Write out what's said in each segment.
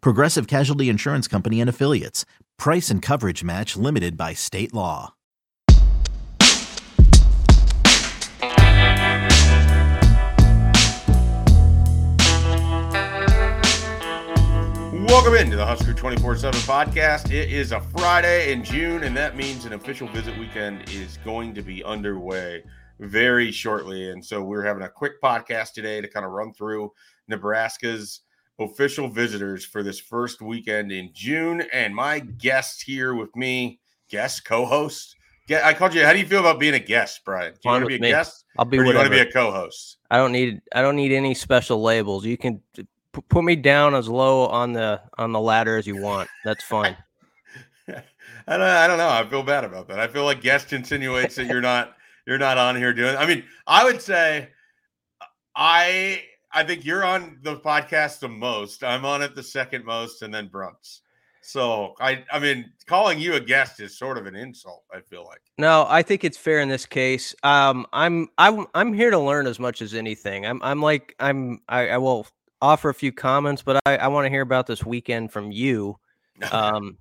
Progressive Casualty Insurance Company and Affiliates. Price and coverage match limited by state law. Welcome into the Husker 24 7 podcast. It is a Friday in June, and that means an official visit weekend is going to be underway very shortly. And so we're having a quick podcast today to kind of run through Nebraska's official visitors for this first weekend in June. And my guest here with me, guest co-host. Get, I called you. How do you feel about being a guest, Brian? Do you want to be a me. guest? I'll be. Or do you want to be a co-host? I don't need. I don't need any special labels. You can p- put me down as low on the on the ladder as you want. That's fine. I don't. I don't know. I feel bad about that. I feel like guest insinuates that you're not. You're not on here doing. I mean, I would say, I. I think you're on the podcast the most. I'm on it the second most, and then Brunks. So I. I mean, calling you a guest is sort of an insult. I feel like. No, I think it's fair in this case. Um, I'm I'm I'm here to learn as much as anything. I'm I'm like I'm I, I will offer a few comments, but I, I want to hear about this weekend from you, um,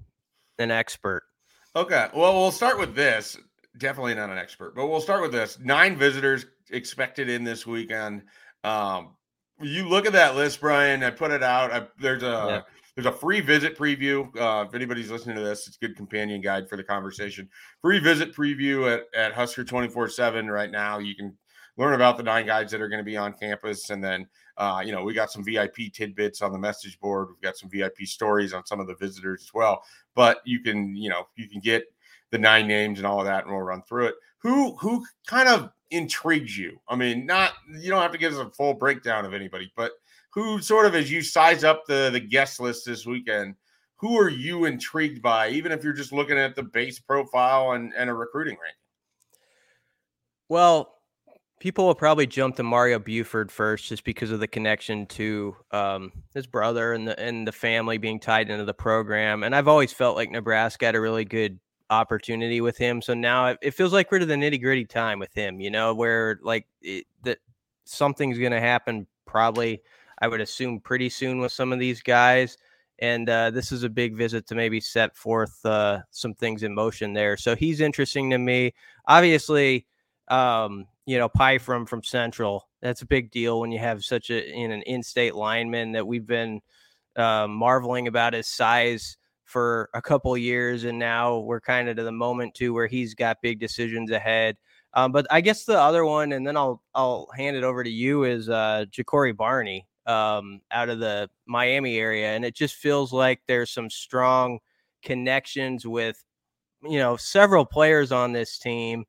an expert. Okay. Well, we'll start with this. Definitely not an expert, but we'll start with this. Nine visitors expected in this weekend. Um, you look at that list, Brian. I put it out. I, there's a Yeah. there's a free visit preview. Uh, if anybody's listening to this, it's a good companion guide for the conversation. Free visit preview at, at Husker 24 7 right now. You can learn about the nine guides that are going to be on campus. And then, uh, you know, we got some VIP tidbits on the message board. We've got some VIP stories on some of the visitors as well. But you can, you know, you can get the nine names and all of that, and we'll run through it. Who who kind of intrigues you? I mean, not you don't have to give us a full breakdown of anybody, but who sort of as you size up the the guest list this weekend, who are you intrigued by, even if you're just looking at the base profile and, and a recruiting rank? Well, people will probably jump to Mario Buford first, just because of the connection to um, his brother and the and the family being tied into the program. And I've always felt like Nebraska had a really good opportunity with him. So now it, it feels like we're to the nitty gritty time with him. You know, where like it, that something's going to happen. Probably, I would assume pretty soon with some of these guys. And uh, this is a big visit to maybe set forth uh, some things in motion there. So he's interesting to me. Obviously, um, you know, Pyfrom from Central. That's a big deal when you have such a in an in-state lineman that we've been uh, marveling about his size for a couple years, and now we're kind of to the moment too where he's got big decisions ahead. Um, but I guess the other one, and then I'll I'll hand it over to you, is uh, Ja'Cory Barney um, out of the Miami area, and it just feels like there's some strong connections with you know several players on this team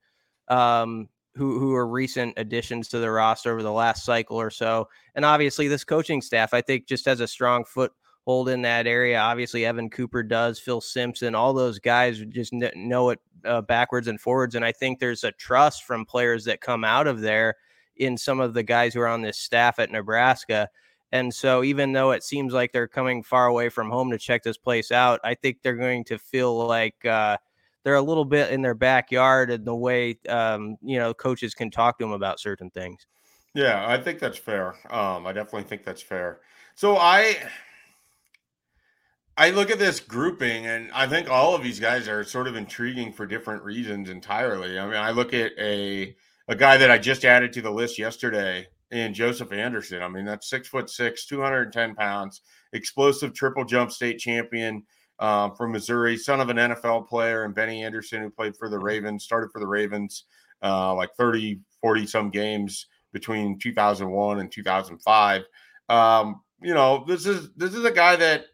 um, who who are recent additions to the roster over the last cycle or so, and obviously this coaching staff I think just has a strong foothold in that area. Obviously Evan Cooper does, Phil Simpson, all those guys just kn- know it uh, backwards and forwards, and I think there's a trust from players that come out of there in some of the guys who are on this staff at Nebraska. And so, even though it seems like they're coming far away from home to check this place out, I think they're going to feel like uh, they're a little bit in their backyard and the way um, you know coaches can talk to them about certain things. Yeah, I think that's fair. Um, I definitely think that's fair. So I I look at this grouping and I think all of these guys are sort of intriguing for different reasons entirely. I mean, I look at a a guy that I just added to the list yesterday in Joseph Anderson. I mean, that's six foot six, 210 pounds, explosive triple jump state champion. um, from Missouri, son of an NFL player, and Benny Anderson, who played for the Ravens, started for the Ravens uh, like 30, 40 some games between 2001 and 2005. Um, you know, this is this is a guy that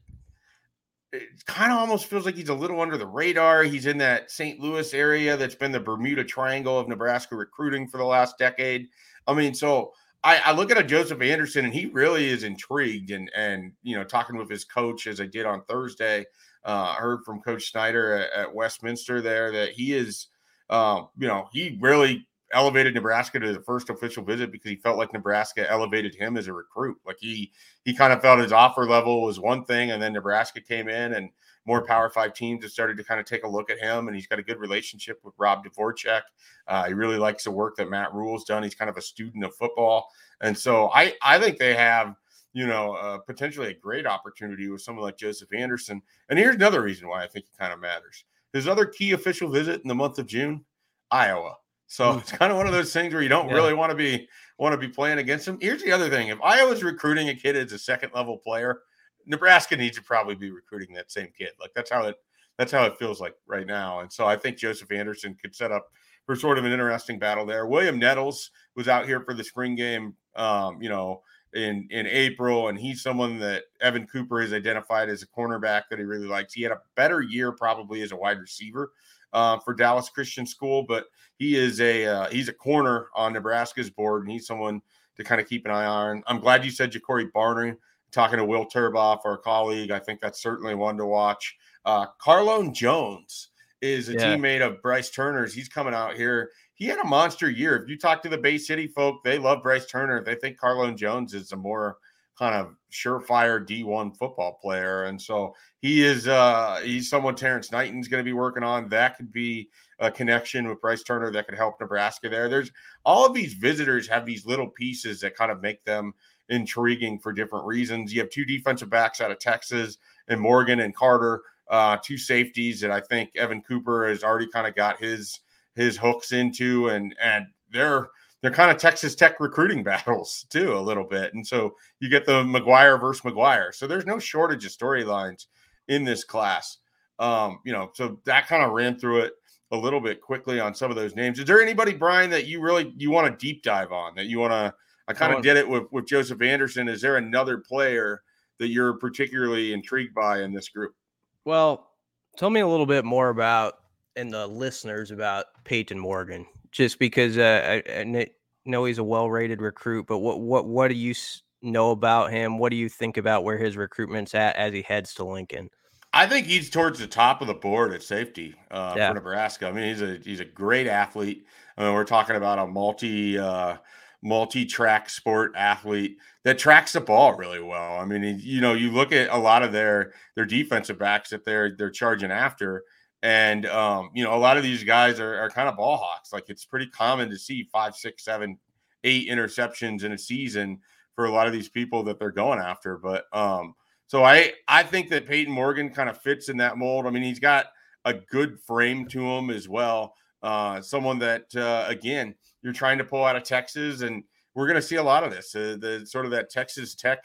it kind of almost feels like he's a little under the radar. He's in that St. Louis area that's been the Bermuda Triangle of Nebraska recruiting for the last decade. I mean, so I, I, look at a Joseph Anderson and he really is intrigued and and you know talking with his coach as I did on Thursday. Uh, I heard from Coach Snyder at, at Westminster there that he is, uh, you know, he really elevated Nebraska to the first official visit because he felt like Nebraska elevated him as a recruit. Like he he kind of felt his offer level was one thing, and then Nebraska came in and more Power Five teams have started to kind of take a look at him, and he's got a good relationship with Rob Dvorak. Uh, he really likes the work that Matt Rhule's done. He's kind of a student of football, and so I I think they have you know uh, potentially a great opportunity with someone like Joseph Anderson. And here's another reason why I think it kind of matters. His other key official visit in the month of June, Iowa. So hmm. it's kind of one of those things where you don't yeah. really want to be want to be playing against them. Here's the other thing: if Iowa's recruiting a kid as a second level player, Nebraska needs to probably be recruiting that same kid. Like that's how it that's how it feels like right now. And so I think Joseph Anderson could set up for sort of an interesting battle there. William Nettles was out here for the spring game, um, you know, in in April, and he's someone that Evan Cooper has identified as a cornerback that he really likes. He had a better year probably as a wide receiver uh, for Dallas Christian School, but he is a uh, he's a corner on Nebraska's board, and he's someone to kind of keep an eye on. I'm glad you said Ja'Cory Barney. Talking to Will Turboff, our colleague, I think that's certainly one to watch. Uh, Carlone Jones is a yeah. teammate of Bryce Turner's. He's coming out here. He had a monster year. If you talk to the Bay City folk, they love Bryce Turner. They think Carlone Jones is a more kind of surefire D1 football player. And so he is uh he's someone Terrence Knighton's going to be working on. That could be a connection with Bryce Turner that could help Nebraska there. There's all of these visitors have these little pieces that kind of make them intriguing for different reasons. You have two defensive backs out of Texas and Morgan and Carter, uh, two safeties that I think Evan Cooper has already kind of got his his hooks into and and they're they're kind of Texas Tech recruiting battles too, a little bit. And so you get the McGuire versus McGuire. So there's no shortage of storylines in this class. Um, you know, so that kind of ran through it a little bit quickly on some of those names. Is there anybody, Brian, that you really you want to deep dive on that you want to? I kind of did it with with Joseph Anderson. Is there another player that you're particularly intrigued by in this group? Well, tell me a little bit more about and the listeners about Peyton Morgan just because uh, I, I know he's a well-rated recruit, but what what what do you know about him? What do you think about where his recruitment's at as he heads to Lincoln? I think he's towards the top of the board at safety uh, yeah. for Nebraska. I mean, he's a he's a great athlete. I mean, we're talking about a multi uh, multi-track sport athlete that tracks the ball really well. I mean, he, you know, you look at a lot of their their defensive backs that they're they're charging after and um, you know, a lot of these guys are, are kind of ball hawks. Like it's pretty common to see five, six, seven, eight interceptions in a season for a lot of these people that they're going after. But um, so I I think that Peyton Morgan kind of fits in that mold. I mean, he's got a good frame to him as well. Uh, someone that uh, again you're trying to pull out of Texas, and we're going to see a lot of this. Uh, the sort of that Texas Tech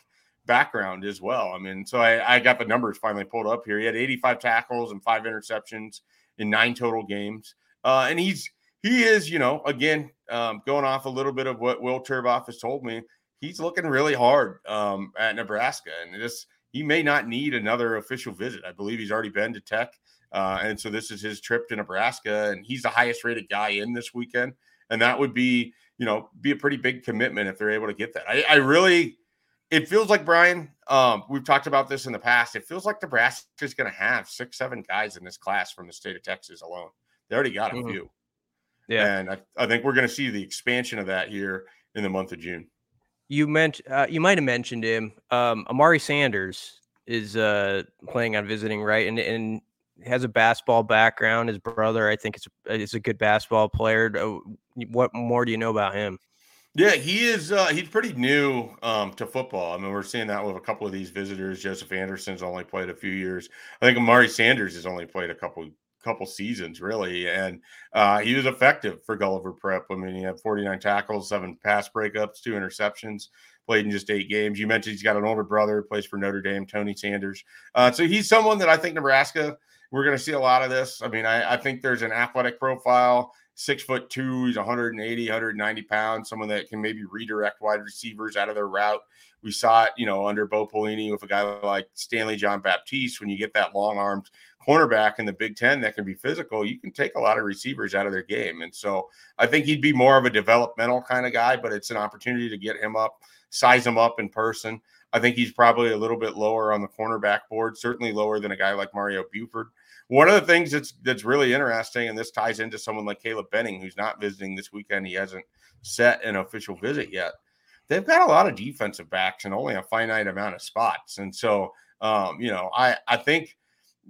background as well. I mean, so I, I got the numbers finally pulled up here. He had 85 tackles and five interceptions in nine total games. Uh, and he's he is, you know, again, um, going off a little bit of what Will Turboff has told me, he's looking really hard um, at Nebraska, and this he may not need another official visit. I believe he's already been to Tech, uh, and so this is his trip to Nebraska, and he's the highest rated guy in this weekend, and that would be, you know, be a pretty big commitment if they're able to get that. I, I really it feels like Brian. Um, we've talked about this in the past. It feels like Nebraska is going to have six, seven guys in this class from the state of Texas alone. They already got a mm-hmm. few. Yeah, and I, I think we're going to see the expansion of that here in the month of June. You mentioned uh, you might have mentioned him. Um, Amari Sanders is uh, planning on visiting, right? And and has a basketball background. His brother, I think, is is a good basketball player. What more do you know about him? Yeah, he is. Uh, he's pretty new um, to football. I mean, we're seeing that with a couple of these visitors. Joseph Anderson's only played a few years. I think Amari Sanders has only played a couple couple seasons, really, and uh, he was effective for Gulliver Prep. I mean, he had 49 tackles, seven pass breakups, two interceptions. played in just eight games. You mentioned he's got an older brother who plays for Notre Dame, Tony Sanders. Uh, so he's someone that I think Nebraska, we're going to see a lot of this. I mean, I, I think there's an athletic profile six foot two, he's 180, 190 pounds, someone that can maybe redirect wide receivers out of their route. We saw it, you know, under Bo Pelini with a guy like Stanley Jean-Baptiste. When you get that long armed cornerback in the Big Ten that can be physical, you can take a lot of receivers out of their game. And so I think he'd be more of a developmental kind of guy, but it's an opportunity to get him up, size him up in person. I think he's probably a little bit lower on the cornerback board, certainly lower than a guy like Mario Buford. One of the things that's that's really interesting, and this ties into someone like Caleb Benning, who's not visiting this weekend. He hasn't set an official visit yet. They've got a lot of defensive backs and only a finite amount of spots. And so, um, you know, I I think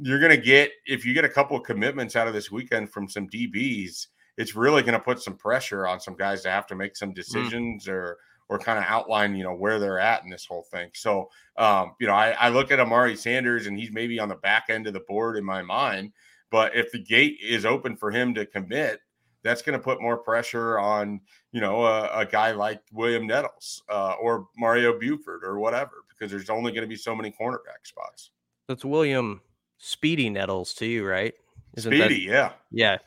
you're going to get if you get a couple of commitments out of this weekend from some DBs, it's really going to put some pressure on some guys to have to make some mm. decisions mm. or or kind of outline, you know, where they're at in this whole thing. So, um, you know, I, I look at Amari Sanders and he's maybe on the back end of the board in my mind. But if the gate is open for him to commit, that's going to put more pressure on, you know, a, a guy like William Nettles uh, or Mario Buford or whatever, because there's only going to be so many cornerback spots. That's William Speedy Nettles to you, right? Isn't Speedy, that, yeah,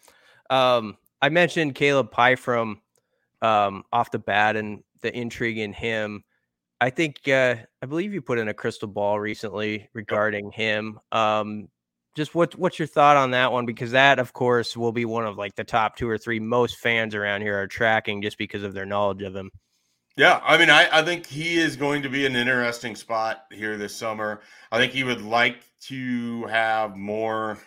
yeah. Um, I mentioned Caleb Pyfrom um, off the bat, and the intrigue in him. I think uh, I believe you put in a crystal ball recently regarding him. Um, just what what's your thought on that one? Because that, of course, will be one of like the top two or three most fans around here are tracking just because of their knowledge of him. Yeah, I mean, I, I think he is going to be an interesting spot here this summer. I think he would like to have more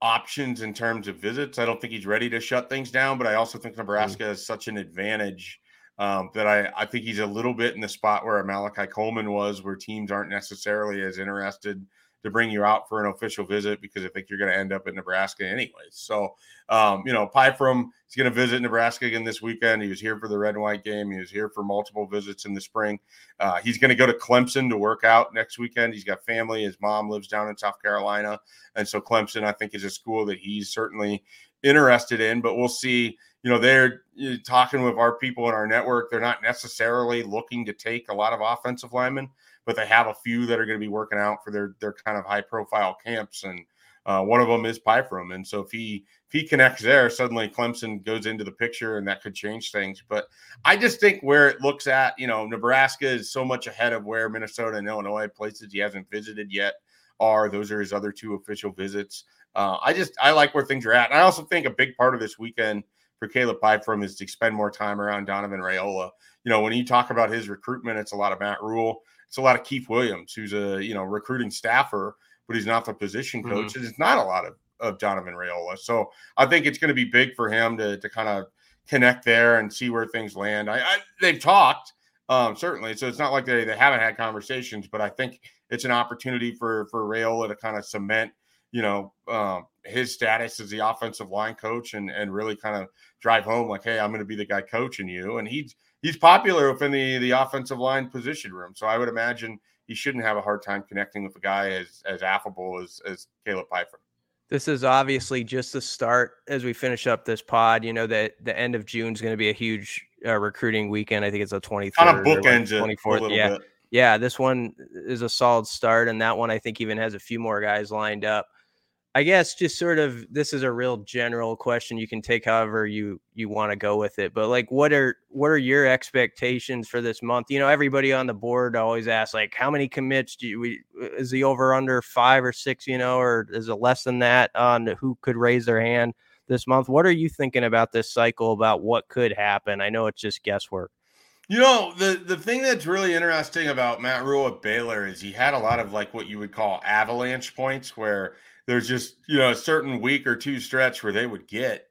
options in terms of visits. I don't think he's ready to shut things down, but I also think mm. Nebraska mm-hmm. has such an advantage um, that I, I think he's a little bit in the spot where Malachi Coleman was, where teams aren't necessarily as interested to bring you out for an official visit because I think you're going to end up in Nebraska anyways. So, um, you know, Pyfrom is going to visit Nebraska again this weekend. He was here for the red and white game. He was here for multiple visits in the spring. Uh, he's going to go to Clemson to work out next weekend. He's got family. His mom lives down in South Carolina. And so Clemson, I think, is a school that he's certainly interested in, but we'll see. You know, they're talking with our people in our network. They're not necessarily looking to take a lot of offensive linemen but they have a few that are going to be working out for their their kind of high profile camps, and uh, one of them is Pyfrom. And so if he if he connects there, suddenly Clemson goes into the picture, and that could change things. But I just think where it looks at, you know, Nebraska is so much ahead of where Minnesota and Illinois places he hasn't visited yet are. Those are his other two official visits. Uh, I just I like where things are at. And I also think a big part of this weekend for Caleb Pyfrom is to spend more time around Donovan Raiola. You know, when you talk about his recruitment, it's a lot of Matt Rhule it's a lot of Keith Williams, who's a you know recruiting staffer, but he's not the position coach. Mm-hmm. And it's not a lot of of Donovan Raiola. So I think it's going to be big for him to to kind of connect there and see where things land. I, I they've talked um, certainly, so it's not like they they haven't had conversations, but I think it's an opportunity for for Raiola to kind of cement you know um, his status as the offensive line coach and and really kind of drive home like, hey, I'm going to be the guy coaching you, and he's he's popular within the the offensive line position room. So I would imagine he shouldn't have a hard time connecting with a guy as as affable as as Caleb Pyfrom. This is obviously just the start as we finish up this pod. You know that the end of June is going to be a huge uh, recruiting weekend. I think it's a 23rd. Kind of bookends 24th. Yeah. Bit. Yeah. This one is a solid start. And that one, I think, even has a few more guys lined up. I guess just sort of this is a real general question. You can take however you you want to go with it. But like what are what are your expectations for this month? You know, everybody on the board always asks like how many commits do you we, uh, is the over under 5 or 6, you know, or is it less than that on who could raise their hand this month? What are you thinking about this cycle about what could happen? I know it's just guesswork. You know, the the thing that's really interesting about Matt Rhule at Baylor is he had a lot of like what you would call avalanche points where there's just you know a certain week or two stretch where they would get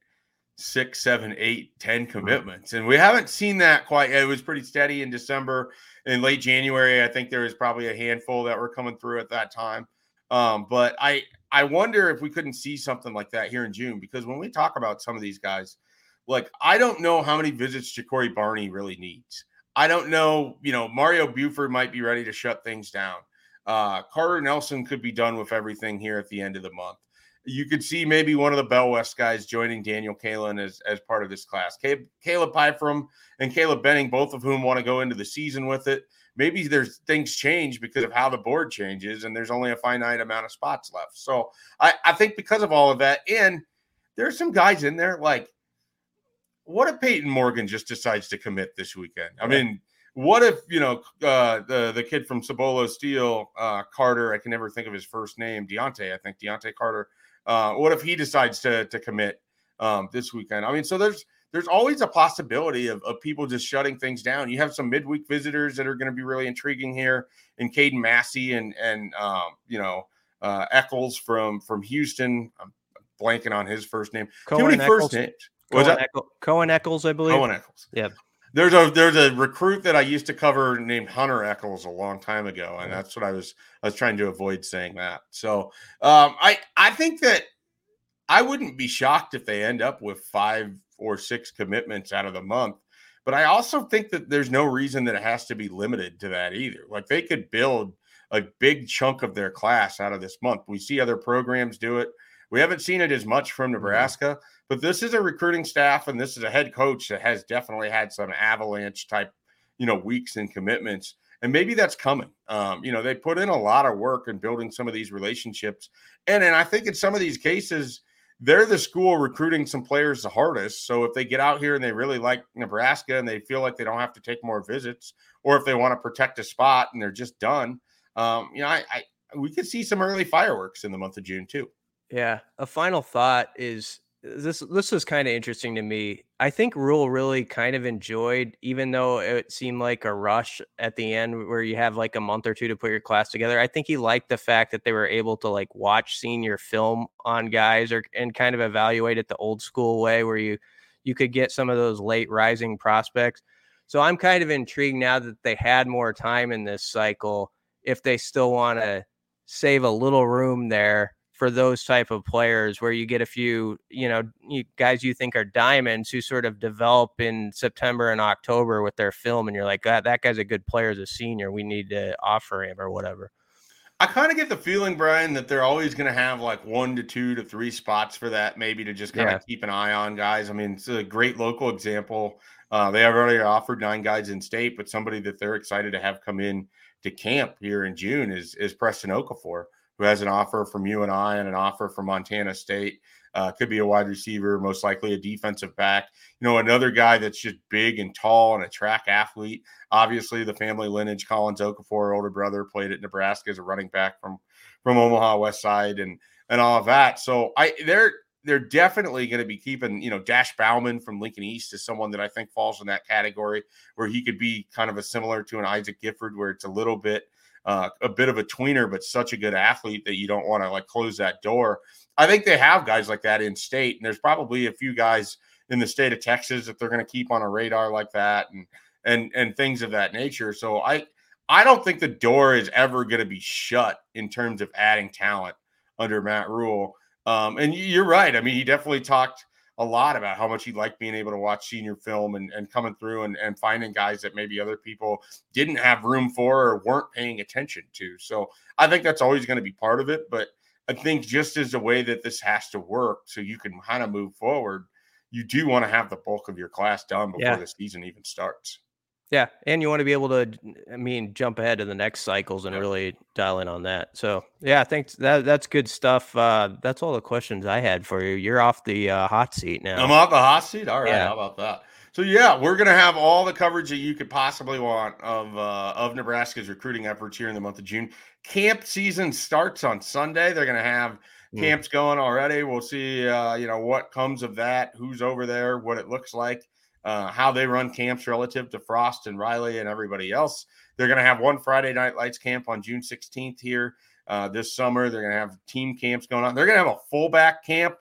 six, seven, eight, ten commitments, and we haven't seen that quite. yet. It was pretty steady in December. In late January, I think there was probably a handful that were coming through at that time. Um, but I I wonder if we couldn't see something like that here in June because when we talk about some of these guys, like I don't know how many visits Ja'Cory Barney really needs. I don't know. You know, Mario Buford might be ready to shut things down. Uh, Carter Nelson could be done with everything here at the end of the month. you could see maybe one of the Bell West guys joining Daniel Kaelin as, as part of this class. Caleb Pyfrom and Caleb Benning, both of whom want to go into the season with it. Maybe there's things change because of how the board changes, and there's only a finite amount of spots left. So I, I think because of all of that, and there's some guys in there like what if Peyton Morgan just decides to commit this weekend? I mean, what if you know uh, the the kid from Cibolo Steele, uh, Carter? I can never think of his first name. Deontay, I think Deontay Carter. Uh, what if he decides to to commit um, this weekend? I mean, so there's there's always a possibility of, of people just shutting things down. You have some midweek visitors that are going to be really intriguing here, and Caden Massey and and um, you know uh, Eccles from from Houston. I'm blanking on his first name. Cohen Too many first names. Cohen, that? Eccles, Cohen Eccles, I believe. Cohen Eccles. Yeah. There's a there's a recruit that I used to cover named Hunter Eccles a long time ago, and that's what I was I was trying to avoid saying that. So um, I I think that I wouldn't be shocked if they end up with five or six commitments out of the month. But I also think that there's no reason that it has to be limited to that either. Like they could build a big chunk of their class out of this month. We see other programs do it. We haven't seen it as much from mm-hmm. Nebraska, but this is a recruiting staff and this is a head coach that has definitely had some avalanche type, you know, weeks and commitments. And maybe that's coming. Um, you know, they put in a lot of work in building some of these relationships. And and I think in some of these cases, they're the school recruiting some players the hardest. So if they get out here and they really like Nebraska and they feel like they don't have to take more visits, or if they want to protect a spot and they're just done, um, you know, I, I we could see some early fireworks in the month of June too. Yeah. A final thought is uh, this this was kind of interesting to me. I think Rhule really kind of enjoyed, even though it seemed like a rush at the end where you have like a month or two to put your class together. I think he liked the fact that they were able to like watch senior film on guys or and kind of evaluate it the old school way where you you could get some of those late rising prospects. So I'm kind of intrigued now that they had more time in this cycle if they still want to save a little room there for those type of players where you get a few you know you, guys you think are diamonds who sort of develop in september and october with their film and you're like that, that guy's a good player as a senior. We need to offer him or whatever. I kind of get the feeling brian that they're always going to have like one to two to three spots for that maybe to just kind of keep an eye on guys. I mean it's a great local example. Uh, they have already offered nine guys in state but somebody that they're excited to have come in to camp here in june is is preston okafor who has an offer from UNI and I and an offer from Montana State. Uh, could be a wide receiver, most likely a defensive back. You know, another guy that's just big and tall and a track athlete. Obviously, the family lineage. Collins Okafor, older brother, played at Nebraska as a running back from from Omaha West Side and and all of that. So I they're they're definitely going to be keeping, you know, Dash Bauman from Lincoln East is someone that I think falls in that category where he could be kind of a similar to an Isaac Gifford, where it's a little bit uh, a bit of a tweener, but such a good athlete that you don't want to like close that door. I think they have guys like that in state, and there's probably a few guys in the state of Texas that they're going to keep on a radar like that, and and and things of that nature. So I I don't think the door is ever going to be shut in terms of adding talent under Matt Rhule. Um, and you're right. I mean, he definitely talked a lot about how much he liked being able to watch senior film and, and coming through and, and finding guys that maybe other people didn't have room for or weren't paying attention to. So I think that's always going to be part of it. But I think just as a way that this has to work so you can kind of move forward, you do want to have the bulk of your class done before yeah. the season even starts. Yeah, and you want to be able to, I mean, jump ahead to the next cycles and really dial in on that. So, yeah, thanks. That that's good stuff. Uh, that's all the questions I had for you. You're off the uh, hot seat now. I'm off the hot seat. All right, yeah. how about that? So, yeah, we're gonna have all the coverage that you could possibly want of uh, of Nebraska's recruiting efforts here in the month of June. Camp season starts on Sunday. They're gonna have mm. camps going already. We'll see, uh, you know, what comes of that, who's over there, what it looks like uh, how they run camps relative to Frost and Riley and everybody else. They're going to have one Friday Night Lights camp on June 16th here uh, this summer. They're going to have team camps going on. They're going to have a fullback camp.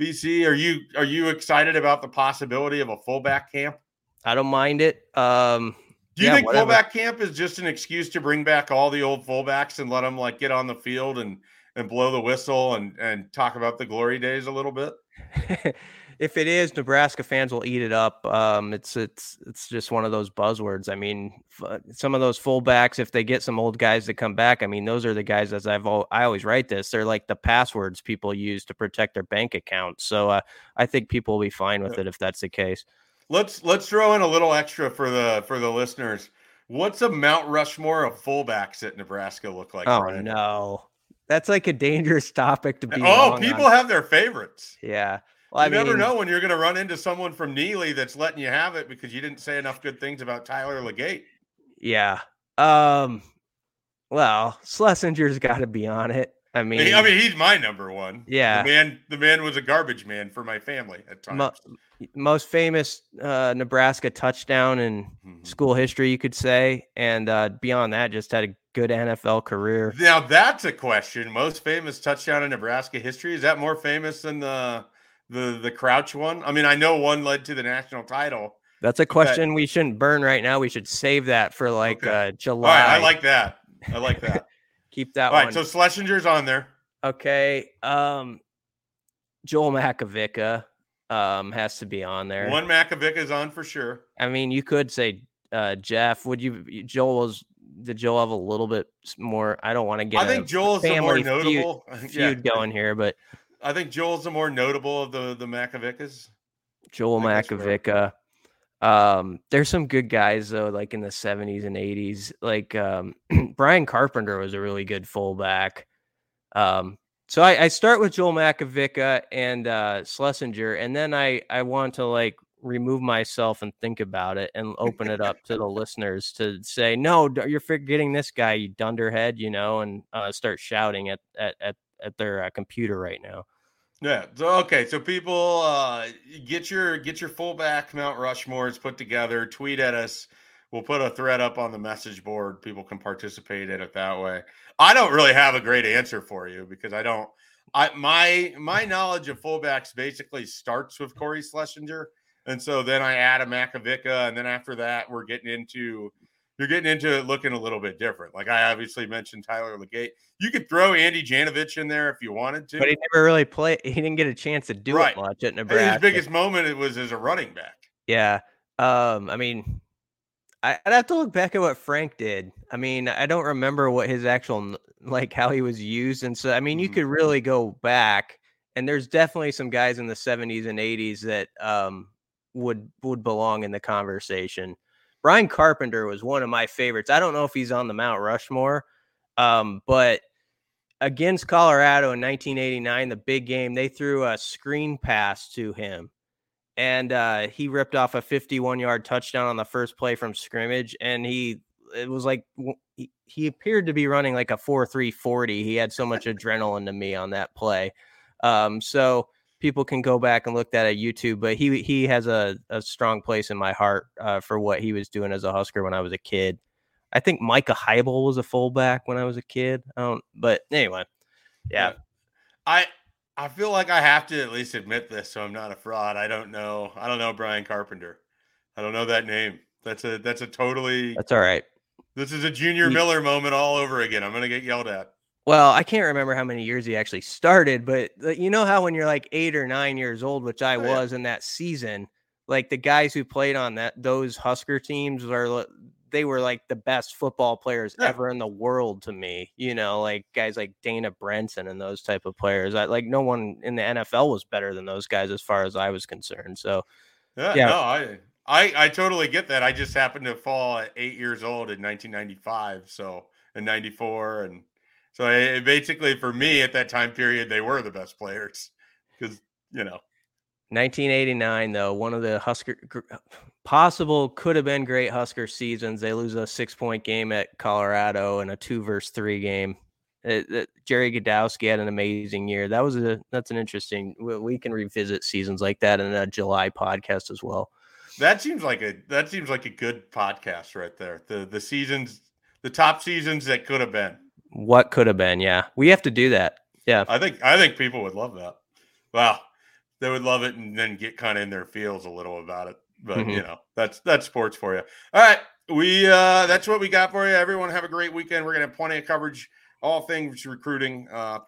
BC, are you are you excited about the possibility of a fullback camp? I don't mind it. Um, Do you yeah, think whatever. fullback camp is just an excuse to bring back all the old fullbacks and let them like get on the field and and blow the whistle and and talk about the glory days a little bit? if it is, Nebraska fans will eat it up. Um, it's it's it's just one of those buzzwords. I mean, f- some of those fullbacks, if they get some old guys to come back, I mean, those are the guys. As I've all, I always write this, they're like the passwords people use to protect their bank accounts. So uh, I think people will be fine with it if that's the case. Let's let's throw in a little extra for the for the listeners. What's a Mount Rushmore of fullbacks at Nebraska look like? Oh Ryan? no, that's like a dangerous topic to be. Oh, people on. have their favorites. yeah. Well, you I never mean, know when you're going to run into someone from Neligh that's letting you have it because you didn't say enough good things about Tyler Legate. Yeah. Um. Well, Schlesinger's got to be on it. I mean, I mean, he's my number one. Yeah. the man. The man was a garbage man for my family at times. mo- most famous uh, Nebraska touchdown in Mhm. school history, you could say, and uh, beyond that, just had a good NFL career. Now that's a question. Most famous touchdown in Nebraska history is that more famous than the the the Crouch one? I mean, I know one led to the national title. That's a question we shouldn't burn right now. We should save that for like Okay. uh, July. right, I like that. I like that. keep that All right, one. so Schlesinger's on there. okay. Um, Joel Makovicka um has to be on there. One Makovic is on for sure. I mean, you could say uh, Jeff. Would you? Joel was. Did Joel have a little bit more? I don't want to get. I think Joel's the more family feud- notable. feud, Yeah, going here, but I think Joel's the more notable of the the Makovickas. Joel. Makovicka. Um, there's some good guys though, like in the 70s and 80s. Like um, Brian Carpenter was a really good fullback. Um, so I, I start with Joel Makovicka and uh, Schlesinger, and then I I want to like remove myself and think about it and open it up to the listeners to say, no, you're forgetting this guy, you dunderhead, you know, and uh, start shouting at at at, at their uh, computer right now. Yeah. So okay. So people, uh, get your get your fullback Mount Rushmores put together. Tweet at us. We'll put a thread up on the message board. People can participate in it that way. I don't really have a great answer for you because I don't. I my my knowledge of fullbacks basically starts with Corey Schlesinger, and so then I add a Makovicka, and then after that we're getting into you're getting into it looking a little bit different. Like I obviously mentioned Tyler Legate. You could throw Andy Janovich in there if you wanted to. But he never really played. He didn't get a chance to do Right. it much at Nebraska. his biggest moment it was as a running back. Yeah. Um, I mean, I, I'd have to look back at what Frank did. I mean, I don't remember what his actual like how he was used, and so I mean, you Mhm. could really go back, and there's definitely some guys in the 70s and 80s that um would would belong in the conversation. Brian Carpenter was one of my favorites. I don't know if he's on the Mount Rushmore, um, but against Colorado in 1989, the big game, they threw a screen pass to him and uh, he ripped off a 51 yard touchdown on the first play from scrimmage. And he, it was like, he, appeared to be running like a 4 3 40. He had so much adrenaline to me on that play. Um, so people can go back and look that at YouTube, but he, he has a, a strong place in my heart uh, for what he was doing as a Husker when I was a kid. I think Micah Heibel was a fullback when I was a kid. I don't, but anyway, yeah. I I feel like I have to at least admit this, so I'm not a fraud. I don't know. I don't know Brian Carpenter. I don't know that name. That's a that's a totally. That's all right. This is a Junior Miller moment all over again. I'm gonna get yelled at. Well, I can't remember how many years he actually started, but uh, you know how when you're like eight or nine years old, which I Oh, yeah. was in that season, like the guys who played on that those Husker teams are they were like the best football players Yeah. ever in the world to me. You know, like guys like Dana Brenton and those type of players. I like no one in the NFL was better than those guys as far as I was concerned. So Yeah, Yeah. no, I, I I totally get that. I just happened to fall at eight years old in 1995, so in '94, and so it, basically for me at that time period, they were the best players because you know 1989, though, one of the Husker possible could have been great Husker seasons. They lose a six point game at Colorado and a two versus three game. It- it- Gerry Gdowski had an amazing year. That was a that's an interesting. We, we can revisit seasons like that in a July podcast as well. that seems like a that seems like a good podcast right there. The the seasons, the top seasons that could have been. What could have been? Yeah, we have to do that. Yeah, I think I think people would love that. Wow, they would love it and then get kind of in their feels a little about it. But Mhm. you know, that's that's sports for you. All right, we uh that's what we got for you. Everyone have a great weekend. We're gonna have plenty of coverage, all things recruiting uh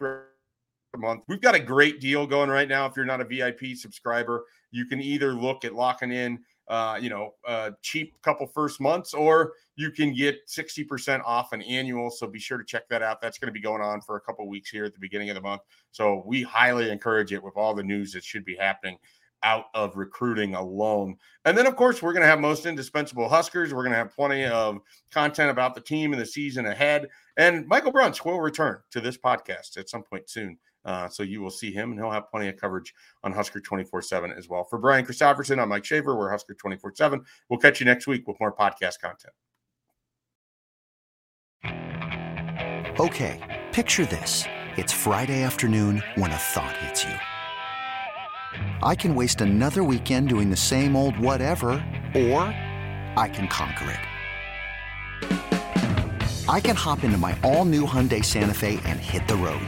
month. We've got a great deal going right now. If you're not a VIP subscriber, you can either look at locking in, uh, you know, a cheap couple first months, or you can get 60% off an annual. So be sure to check that out. That's going to be going on for a couple weeks here at the beginning of the month. So we highly encourage it with all the news that should be happening out of recruiting alone. And then, of course, we're going to have most indispensable Huskers. We're going to have plenty of content about the team and the season ahead. And Michael Brunch will return to this podcast at some point soon. Uh, so you will see him, and he'll have plenty of coverage on Husker 24 7 as well. For Brian Christopherson, I'm Mike Schaefer. We're Husker 24 7. We'll catch you next week with more podcast content. Okay, picture this. It's Friday afternoon when a thought hits you. I can waste another weekend doing the same old whatever, or I can conquer it. I can hop into my all new Hyundai Santa Fe and hit the road.